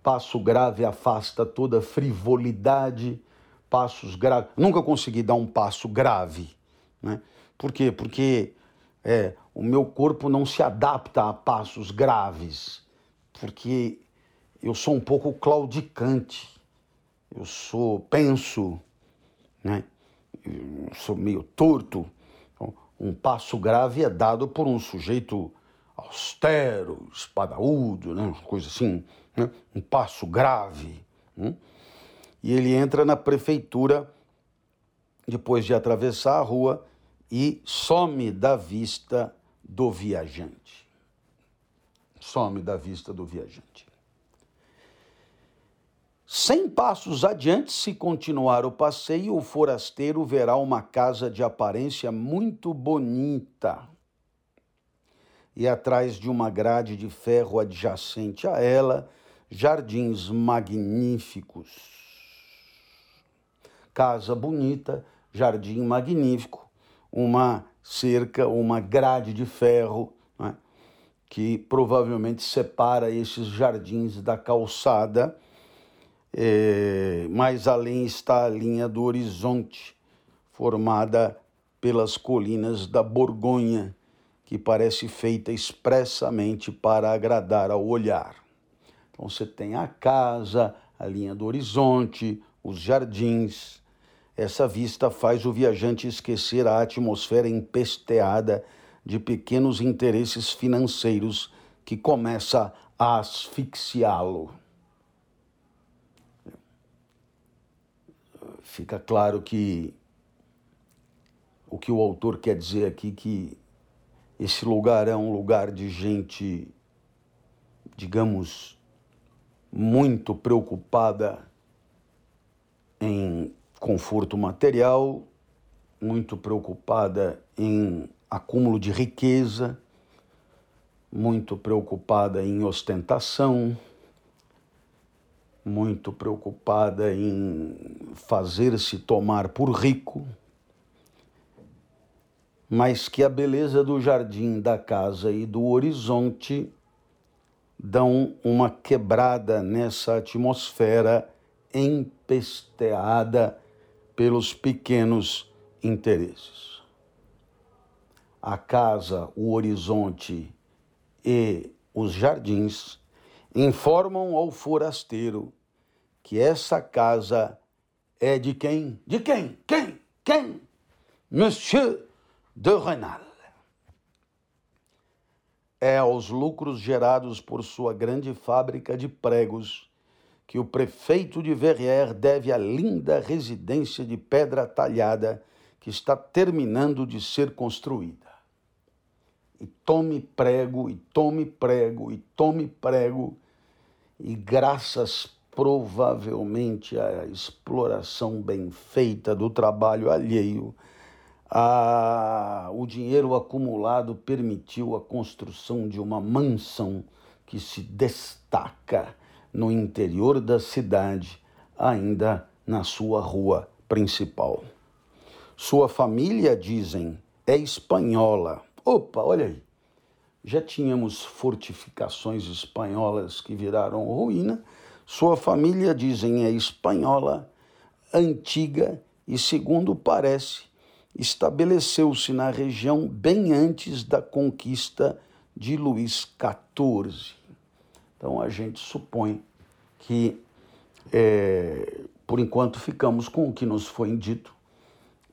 Passo grave afasta toda frivolidade, passos graves. Nunca consegui dar um passo grave, né? Por quê? Porque é, o meu corpo não se adapta a passos graves, porque eu sou um pouco claudicante, eu sou penso, né? Eu sou meio torto. Então, um passo grave é dado por um sujeito austero, espadaúdo, né? coisa assim, né? um passo grave. Né? E ele entra na prefeitura depois de atravessar a rua e some da vista do viajante. Some da vista do viajante. Cem passos adiante, se continuar o passeio, o forasteiro verá uma casa de aparência muito bonita. E atrás de uma grade de ferro adjacente a ela, jardins magníficos. casa bonita, jardim magnífico, uma cerca, uma grade de ferro, né, que provavelmente separa esses jardins da calçada. É, mais além está a linha do horizonte, formada pelas colinas da Borgonha, que parece feita expressamente para agradar ao olhar. Então você tem a casa, a linha do horizonte, os jardins. Essa vista faz o viajante esquecer a atmosfera empesteada de pequenos interesses financeiros que começa a asfixiá-lo. Fica claro que o que o autor quer dizer aqui que esse lugar é um lugar de gente, digamos, muito preocupada em conforto material, muito preocupada em acúmulo de riqueza, muito preocupada em ostentação, muito preocupada em fazer-se tomar por rico mas que a beleza do jardim, da casa e do horizonte dão uma quebrada nessa atmosfera empesteada pelos pequenos interesses. A casa, o horizonte e os jardins informam ao forasteiro que essa casa é de quem? De quem? Quem? Quem? Monsieur de Renal. É aos lucros gerados por sua grande fábrica de pregos que o prefeito de Verrières deve a linda residência de pedra talhada que está terminando de ser construída. E tome prego, e tome prego, e tome prego, e graças provavelmente à exploração bem feita do trabalho alheio, a, o dinheiro acumulado permitiu a construção de uma mansão que se destaca no interior da cidade, ainda na sua rua principal. Sua família, dizem, é espanhola. Opa, olha aí. Já tínhamos fortificações espanholas que viraram ruína. Sua família, dizem, é espanhola, antiga e, segundo parece, estabeleceu-se na região bem antes da conquista de Luís XIV. Então a gente supõe que, é, por enquanto, ficamos com o que nos foi dito.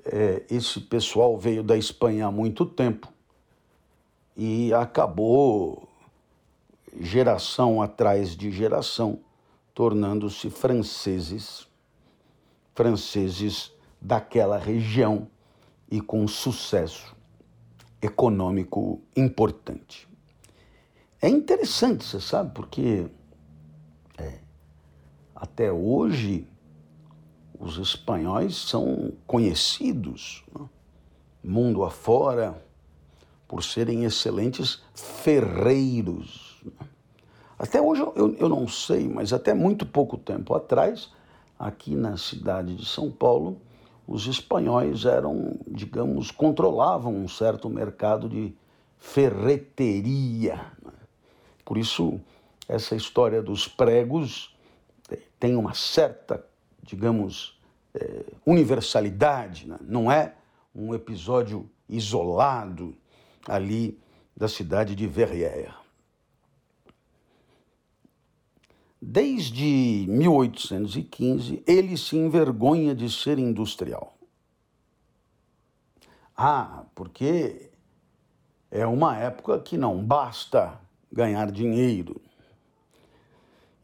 É, esse pessoal veio da Espanha há muito tempo e acabou, geração atrás de geração, tornando-se franceses, franceses daquela região e com sucesso econômico importante. É interessante, você sabe, porque é, até hoje os espanhóis são conhecidos, né, mundo afora, por serem excelentes ferreiros. Né. Até hoje eu, eu não sei, mas até muito pouco tempo atrás, aqui na cidade de São Paulo, os espanhóis eram, digamos, controlavam um certo mercado de ferreteria. Né? Por isso, essa história dos pregos eh, tem uma certa, digamos, é, universalidade, né? não é um episódio isolado ali da cidade de Verrières. Desde 1815, ele se envergonha de ser industrial. Ah, porque é uma época que não basta ganhar dinheiro.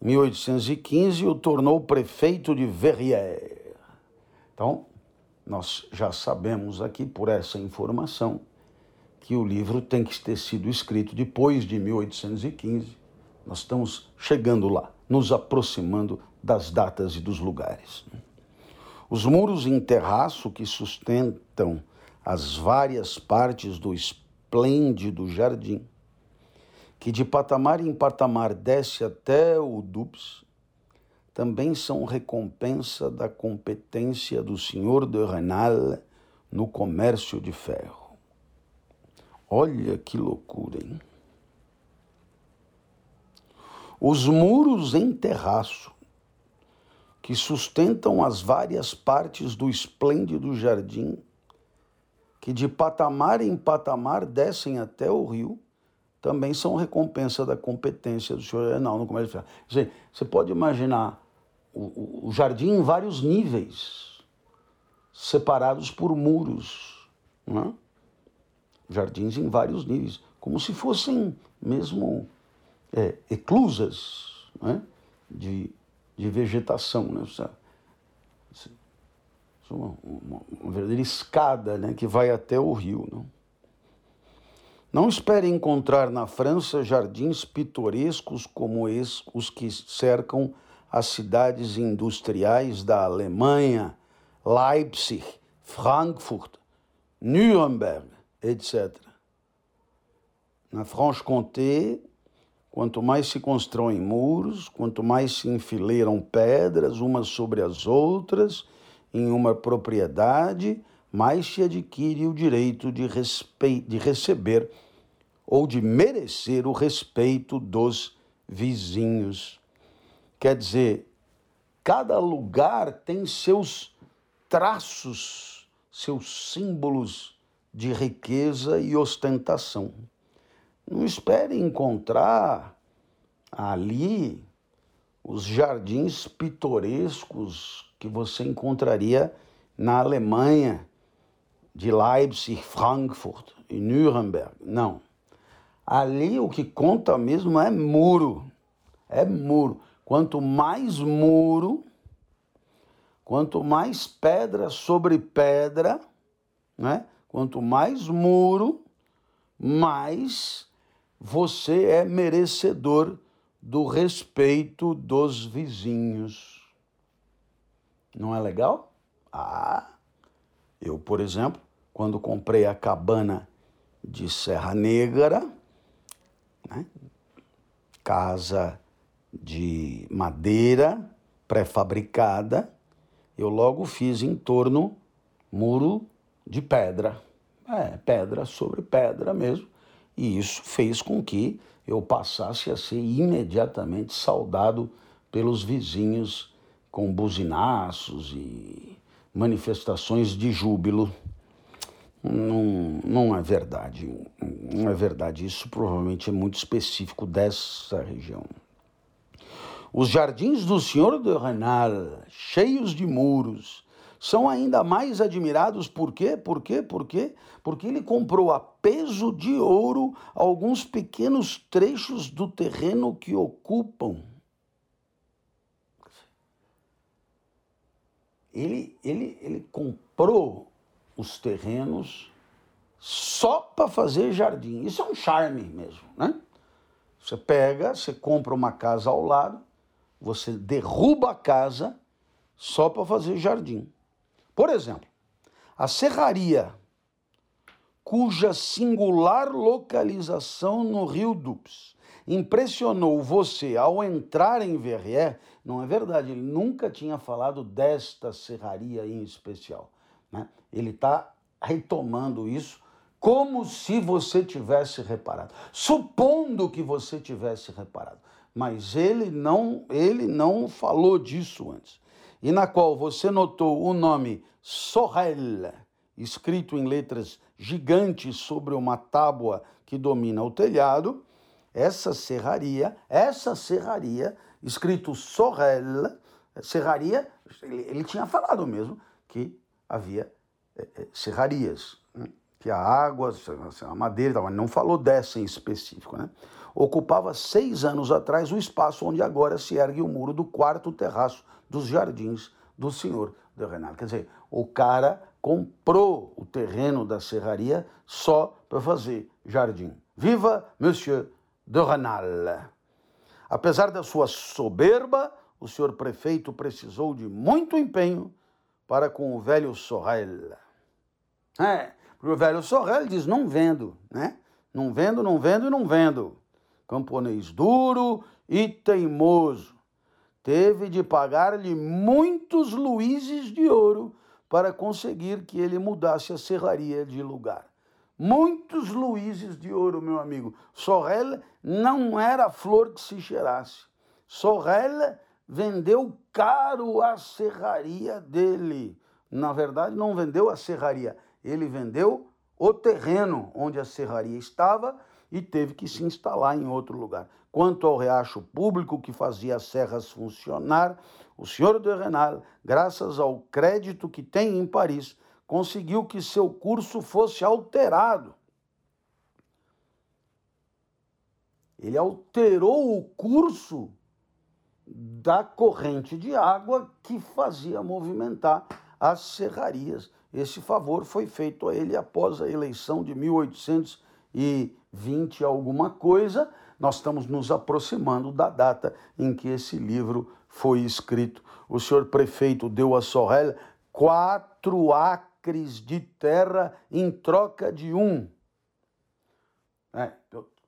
Em 1815, o tornou prefeito de Verrières. Então, nós já sabemos aqui, por essa informação, que o livro tem que ter sido escrito depois de 1815. Nós estamos chegando lá nos aproximando das datas e dos lugares. Os muros em terraço que sustentam as várias partes do esplêndido jardim, que de patamar em patamar desce até o Dubs, também são recompensa da competência do senhor de Renal no comércio de ferro. Olha que loucura, hein? Os muros em terraço que sustentam as várias partes do esplêndido jardim, que de patamar em patamar descem até o rio, também são recompensa da competência do senhor Renal no comércio ferro. Você pode imaginar o, o jardim em vários níveis, separados por muros, é? jardins em vários níveis, como se fossem mesmo é, eclusas é? de, de vegetação. Né? Uma, uma, uma, verdadeira escada né? que vai até o rio. Não? não espere encontrar na França jardins pitorescos como os que cercam as cidades industriais da Alemanha, Leipzig, Frankfurt, Nuremberg, etc. Na Franche-Comté, quanto mais se constroem muros, quanto mais se enfileiram pedras umas sobre as outras em uma propriedade, mais se adquire o direito de, de receber ou de merecer o respeito dos vizinhos. Quer dizer, cada lugar tem seus traços, seus símbolos de riqueza e ostentação. Não espere encontrar ali os jardins pitorescos que você encontraria na Alemanha, de Leipzig, Frankfurt e Nuremberg. Não. Ali o que conta mesmo é muro. É muro. Quanto mais muro, quanto mais pedra sobre pedra, né? quanto mais muro, mais você é merecedor do respeito dos vizinhos. Não é legal? Ah, eu, por exemplo, quando comprei a cabana de Serra Negra, né? casa de madeira pré-fabricada, eu logo fiz em torno muro de pedra. É, pedra sobre pedra mesmo. E isso fez com que eu passasse a ser imediatamente saudado pelos vizinhos com buzinaços e manifestações de júbilo. Não, não é verdade. Não é verdade. Isso provavelmente é muito específico dessa região. Os jardins do Senhor de Renal, cheios de muros, são ainda mais admirados por quê? Por quê? Por quê? Porque ele comprou a peso de ouro alguns pequenos trechos do terreno que ocupam. Ele, ele, ele comprou os terrenos só para fazer jardim. Isso é um charme mesmo, né? Você pega, você compra uma casa ao lado, você derruba a casa só para fazer jardim. Por exemplo, a serraria, cuja singular localização no Rio Dupes impressionou você ao entrar em Verrières, não é verdade, ele nunca tinha falado desta serraria em especial. Né? Ele está retomando isso como se você tivesse reparado, supondo que você tivesse reparado mas ele não, ele não falou disso antes. E na qual você notou o nome Sorel, escrito em letras gigantes sobre uma tábua que domina o telhado, essa serraria, essa serraria, escrito Sorel, serraria, ele, tinha falado mesmo que havia é, é, serrarias, né? que a água, a madeira, mas não falou dessa em específico, né? ocupava seis anos atrás o espaço onde agora se ergue o muro do quarto terraço dos jardins do senhor de Renal. Quer dizer, o cara comprou o terreno da serraria só para fazer jardim. Viva Monsieur de Renal! Apesar da sua soberba, o senhor prefeito precisou de muito empenho para com o velho Sorrel. É, o velho Sorrel diz: não vendo, né? Não vendo, não vendo e não vendo camponês duro e teimoso. teve de pagar-lhe muitos luíses de ouro para conseguir que ele mudasse a serraria de lugar. Muitos luíses de ouro, meu amigo. Sorrel não era flor que se cheirasse. Sorrel vendeu caro a serraria dele. Na verdade, não vendeu a serraria, ele vendeu o terreno onde a serraria estava e teve que se instalar em outro lugar. Quanto ao riacho público que fazia as serras funcionar, o senhor de Renal, graças ao crédito que tem em Paris, conseguiu que seu curso fosse alterado. Ele alterou o curso da corrente de água que fazia movimentar as serrarias. Esse favor foi feito a ele após a eleição de 1820 alguma coisa. Nós estamos nos aproximando da data em que esse livro foi escrito. O senhor prefeito deu a Sorrel quatro acres de terra em troca de um. É,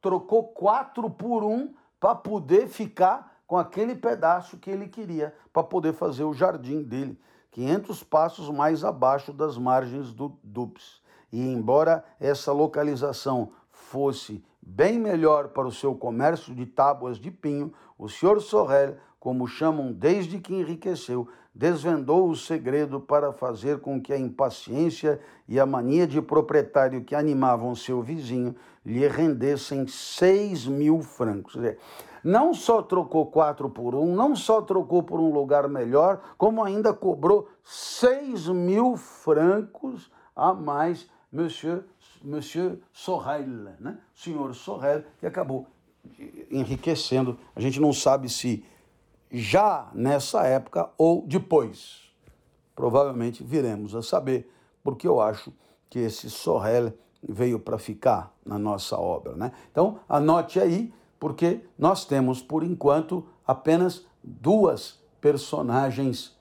trocou quatro por um para poder ficar com aquele pedaço que ele queria para poder fazer o jardim dele, 500 passos mais abaixo das margens do Dupes. E embora essa localização fosse bem melhor para o seu comércio de tábuas de pinho, o senhor Sorrel, como chamam desde que enriqueceu, desvendou o segredo para fazer com que a impaciência e a mania de proprietário que animavam seu vizinho lhe rendessem seis mil francos não só trocou quatro por um, não só trocou por um lugar melhor, como ainda cobrou seis mil francos a mais Monsieur, Monsieur Sorel, né? senhor Sorel, que acabou enriquecendo. A gente não sabe se já nessa época ou depois. Provavelmente viremos a saber, porque eu acho que esse Sorel veio para ficar na nossa obra. Né? Então, anote aí porque nós temos, por enquanto, apenas duas personagens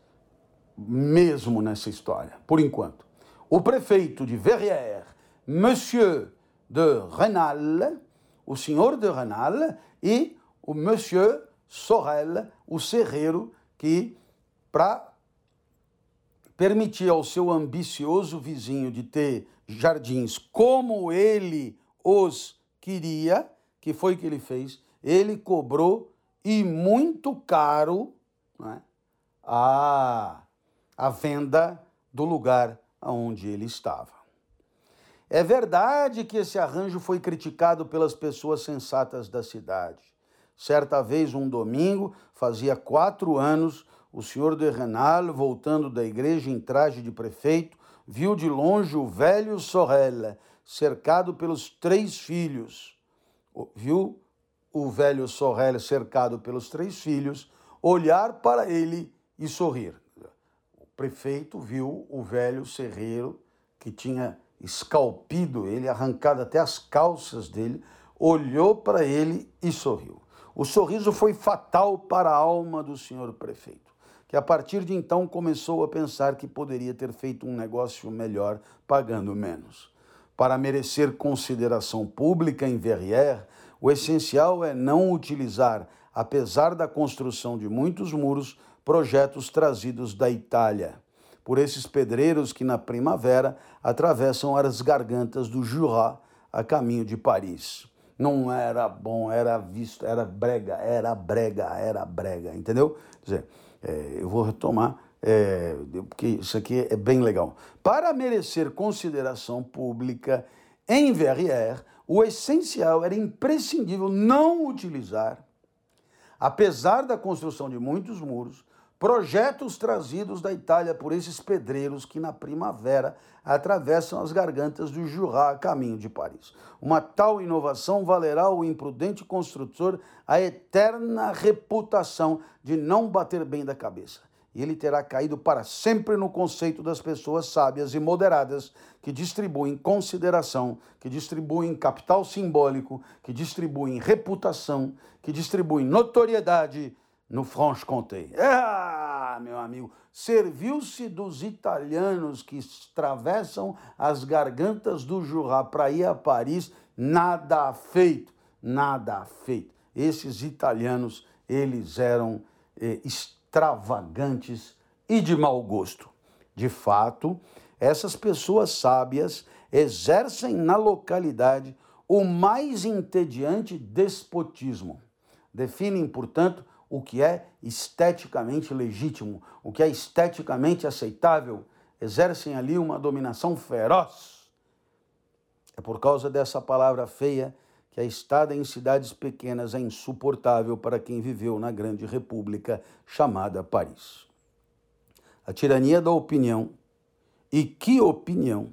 mesmo nessa história, por enquanto. O prefeito de Verrières, Monsieur de Renal, o senhor de Renal, e o Monsieur Sorel, o serreiro, que, para permitir ao seu ambicioso vizinho de ter jardins como ele os queria, que foi que ele fez? Ele cobrou e muito caro né, a, a venda do lugar onde ele estava. É verdade que esse arranjo foi criticado pelas pessoas sensatas da cidade. Certa vez, um domingo, fazia quatro anos, o senhor de Renal, voltando da igreja em traje de prefeito, viu de longe o velho Sorel, cercado pelos três filhos viu o velho Sorrel cercado pelos três filhos, olhar para ele e sorrir. O prefeito viu o velho serreiro que tinha escalpido ele, arrancado até as calças dele, olhou para ele e sorriu. O sorriso foi fatal para a alma do senhor prefeito, que a partir de então começou a pensar que poderia ter feito um negócio melhor pagando menos. Para merecer consideração pública em Verrières, o essencial é não utilizar, apesar da construção de muitos muros, projetos trazidos da Itália, por esses pedreiros que na primavera atravessam as gargantas do Jura a caminho de Paris. Não era bom, era visto, era brega, era brega, era brega, entendeu? Quer dizer, é, eu vou retomar é, porque isso aqui é bem legal. Para merecer consideração pública em Verrières, o essencial era imprescindível não utilizar, apesar da construção de muitos muros, projetos trazidos da Itália por esses pedreiros que na primavera atravessam as gargantas do Jura a caminho de Paris. Uma tal inovação valerá ao imprudente construtor a eterna reputação de não bater bem da cabeça e ele terá caído para sempre no conceito das pessoas sábias e moderadas que distribuem consideração, que distribuem capital simbólico, que distribuem reputação, que distribuem notoriedade no Franche-Comté. Ah, meu amigo, serviu-se dos italianos que atravessam as gargantas do Jura para ir a Paris, nada feito, nada feito. Esses italianos, eles eram eh, extravagantes e de mau gosto. De fato, essas pessoas sábias exercem na localidade o mais entediante despotismo. Definem, portanto, o que é esteticamente legítimo, o que é esteticamente aceitável, exercem ali uma dominação feroz. É por causa dessa palavra feia que a estada em cidades pequenas é insuportável para quem viveu na grande república chamada Paris. A tirania da opinião, e que opinião,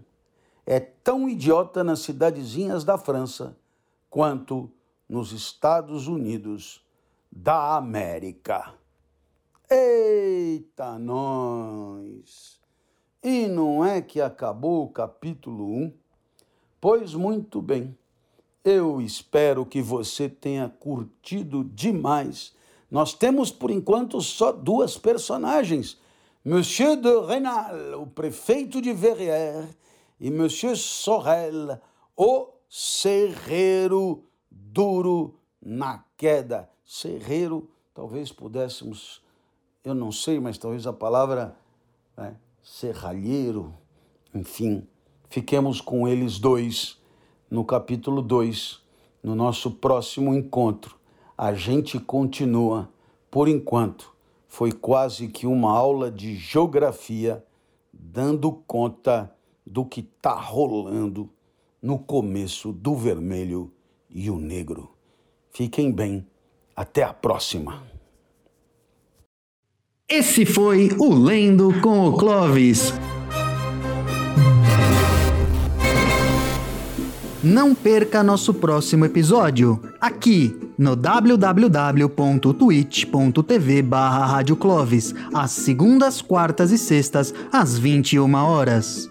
é tão idiota nas cidadezinhas da França quanto nos Estados Unidos da América. Eita, nós! E não é que acabou o capítulo 1? Pois muito bem, eu espero que você tenha curtido demais. Nós temos por enquanto só duas personagens: Monsieur de Renal, o prefeito de Verrières, e Monsieur Sorel, o serreiro duro na queda serreiro, talvez pudéssemos, eu não sei, mas talvez a palavra né, serralheiro, enfim, fiquemos com eles dois no capítulo 2, no nosso próximo encontro. A gente continua, por enquanto, foi quase que uma aula de geografia, dando conta do que está rolando no começo do vermelho e o negro. Fiquem bem até a próxima. Esse foi o Lendo com o Clovis. Não perca nosso próximo episódio, aqui no www.twitch.tv barra às segundas, quartas e sextas, às 21 horas.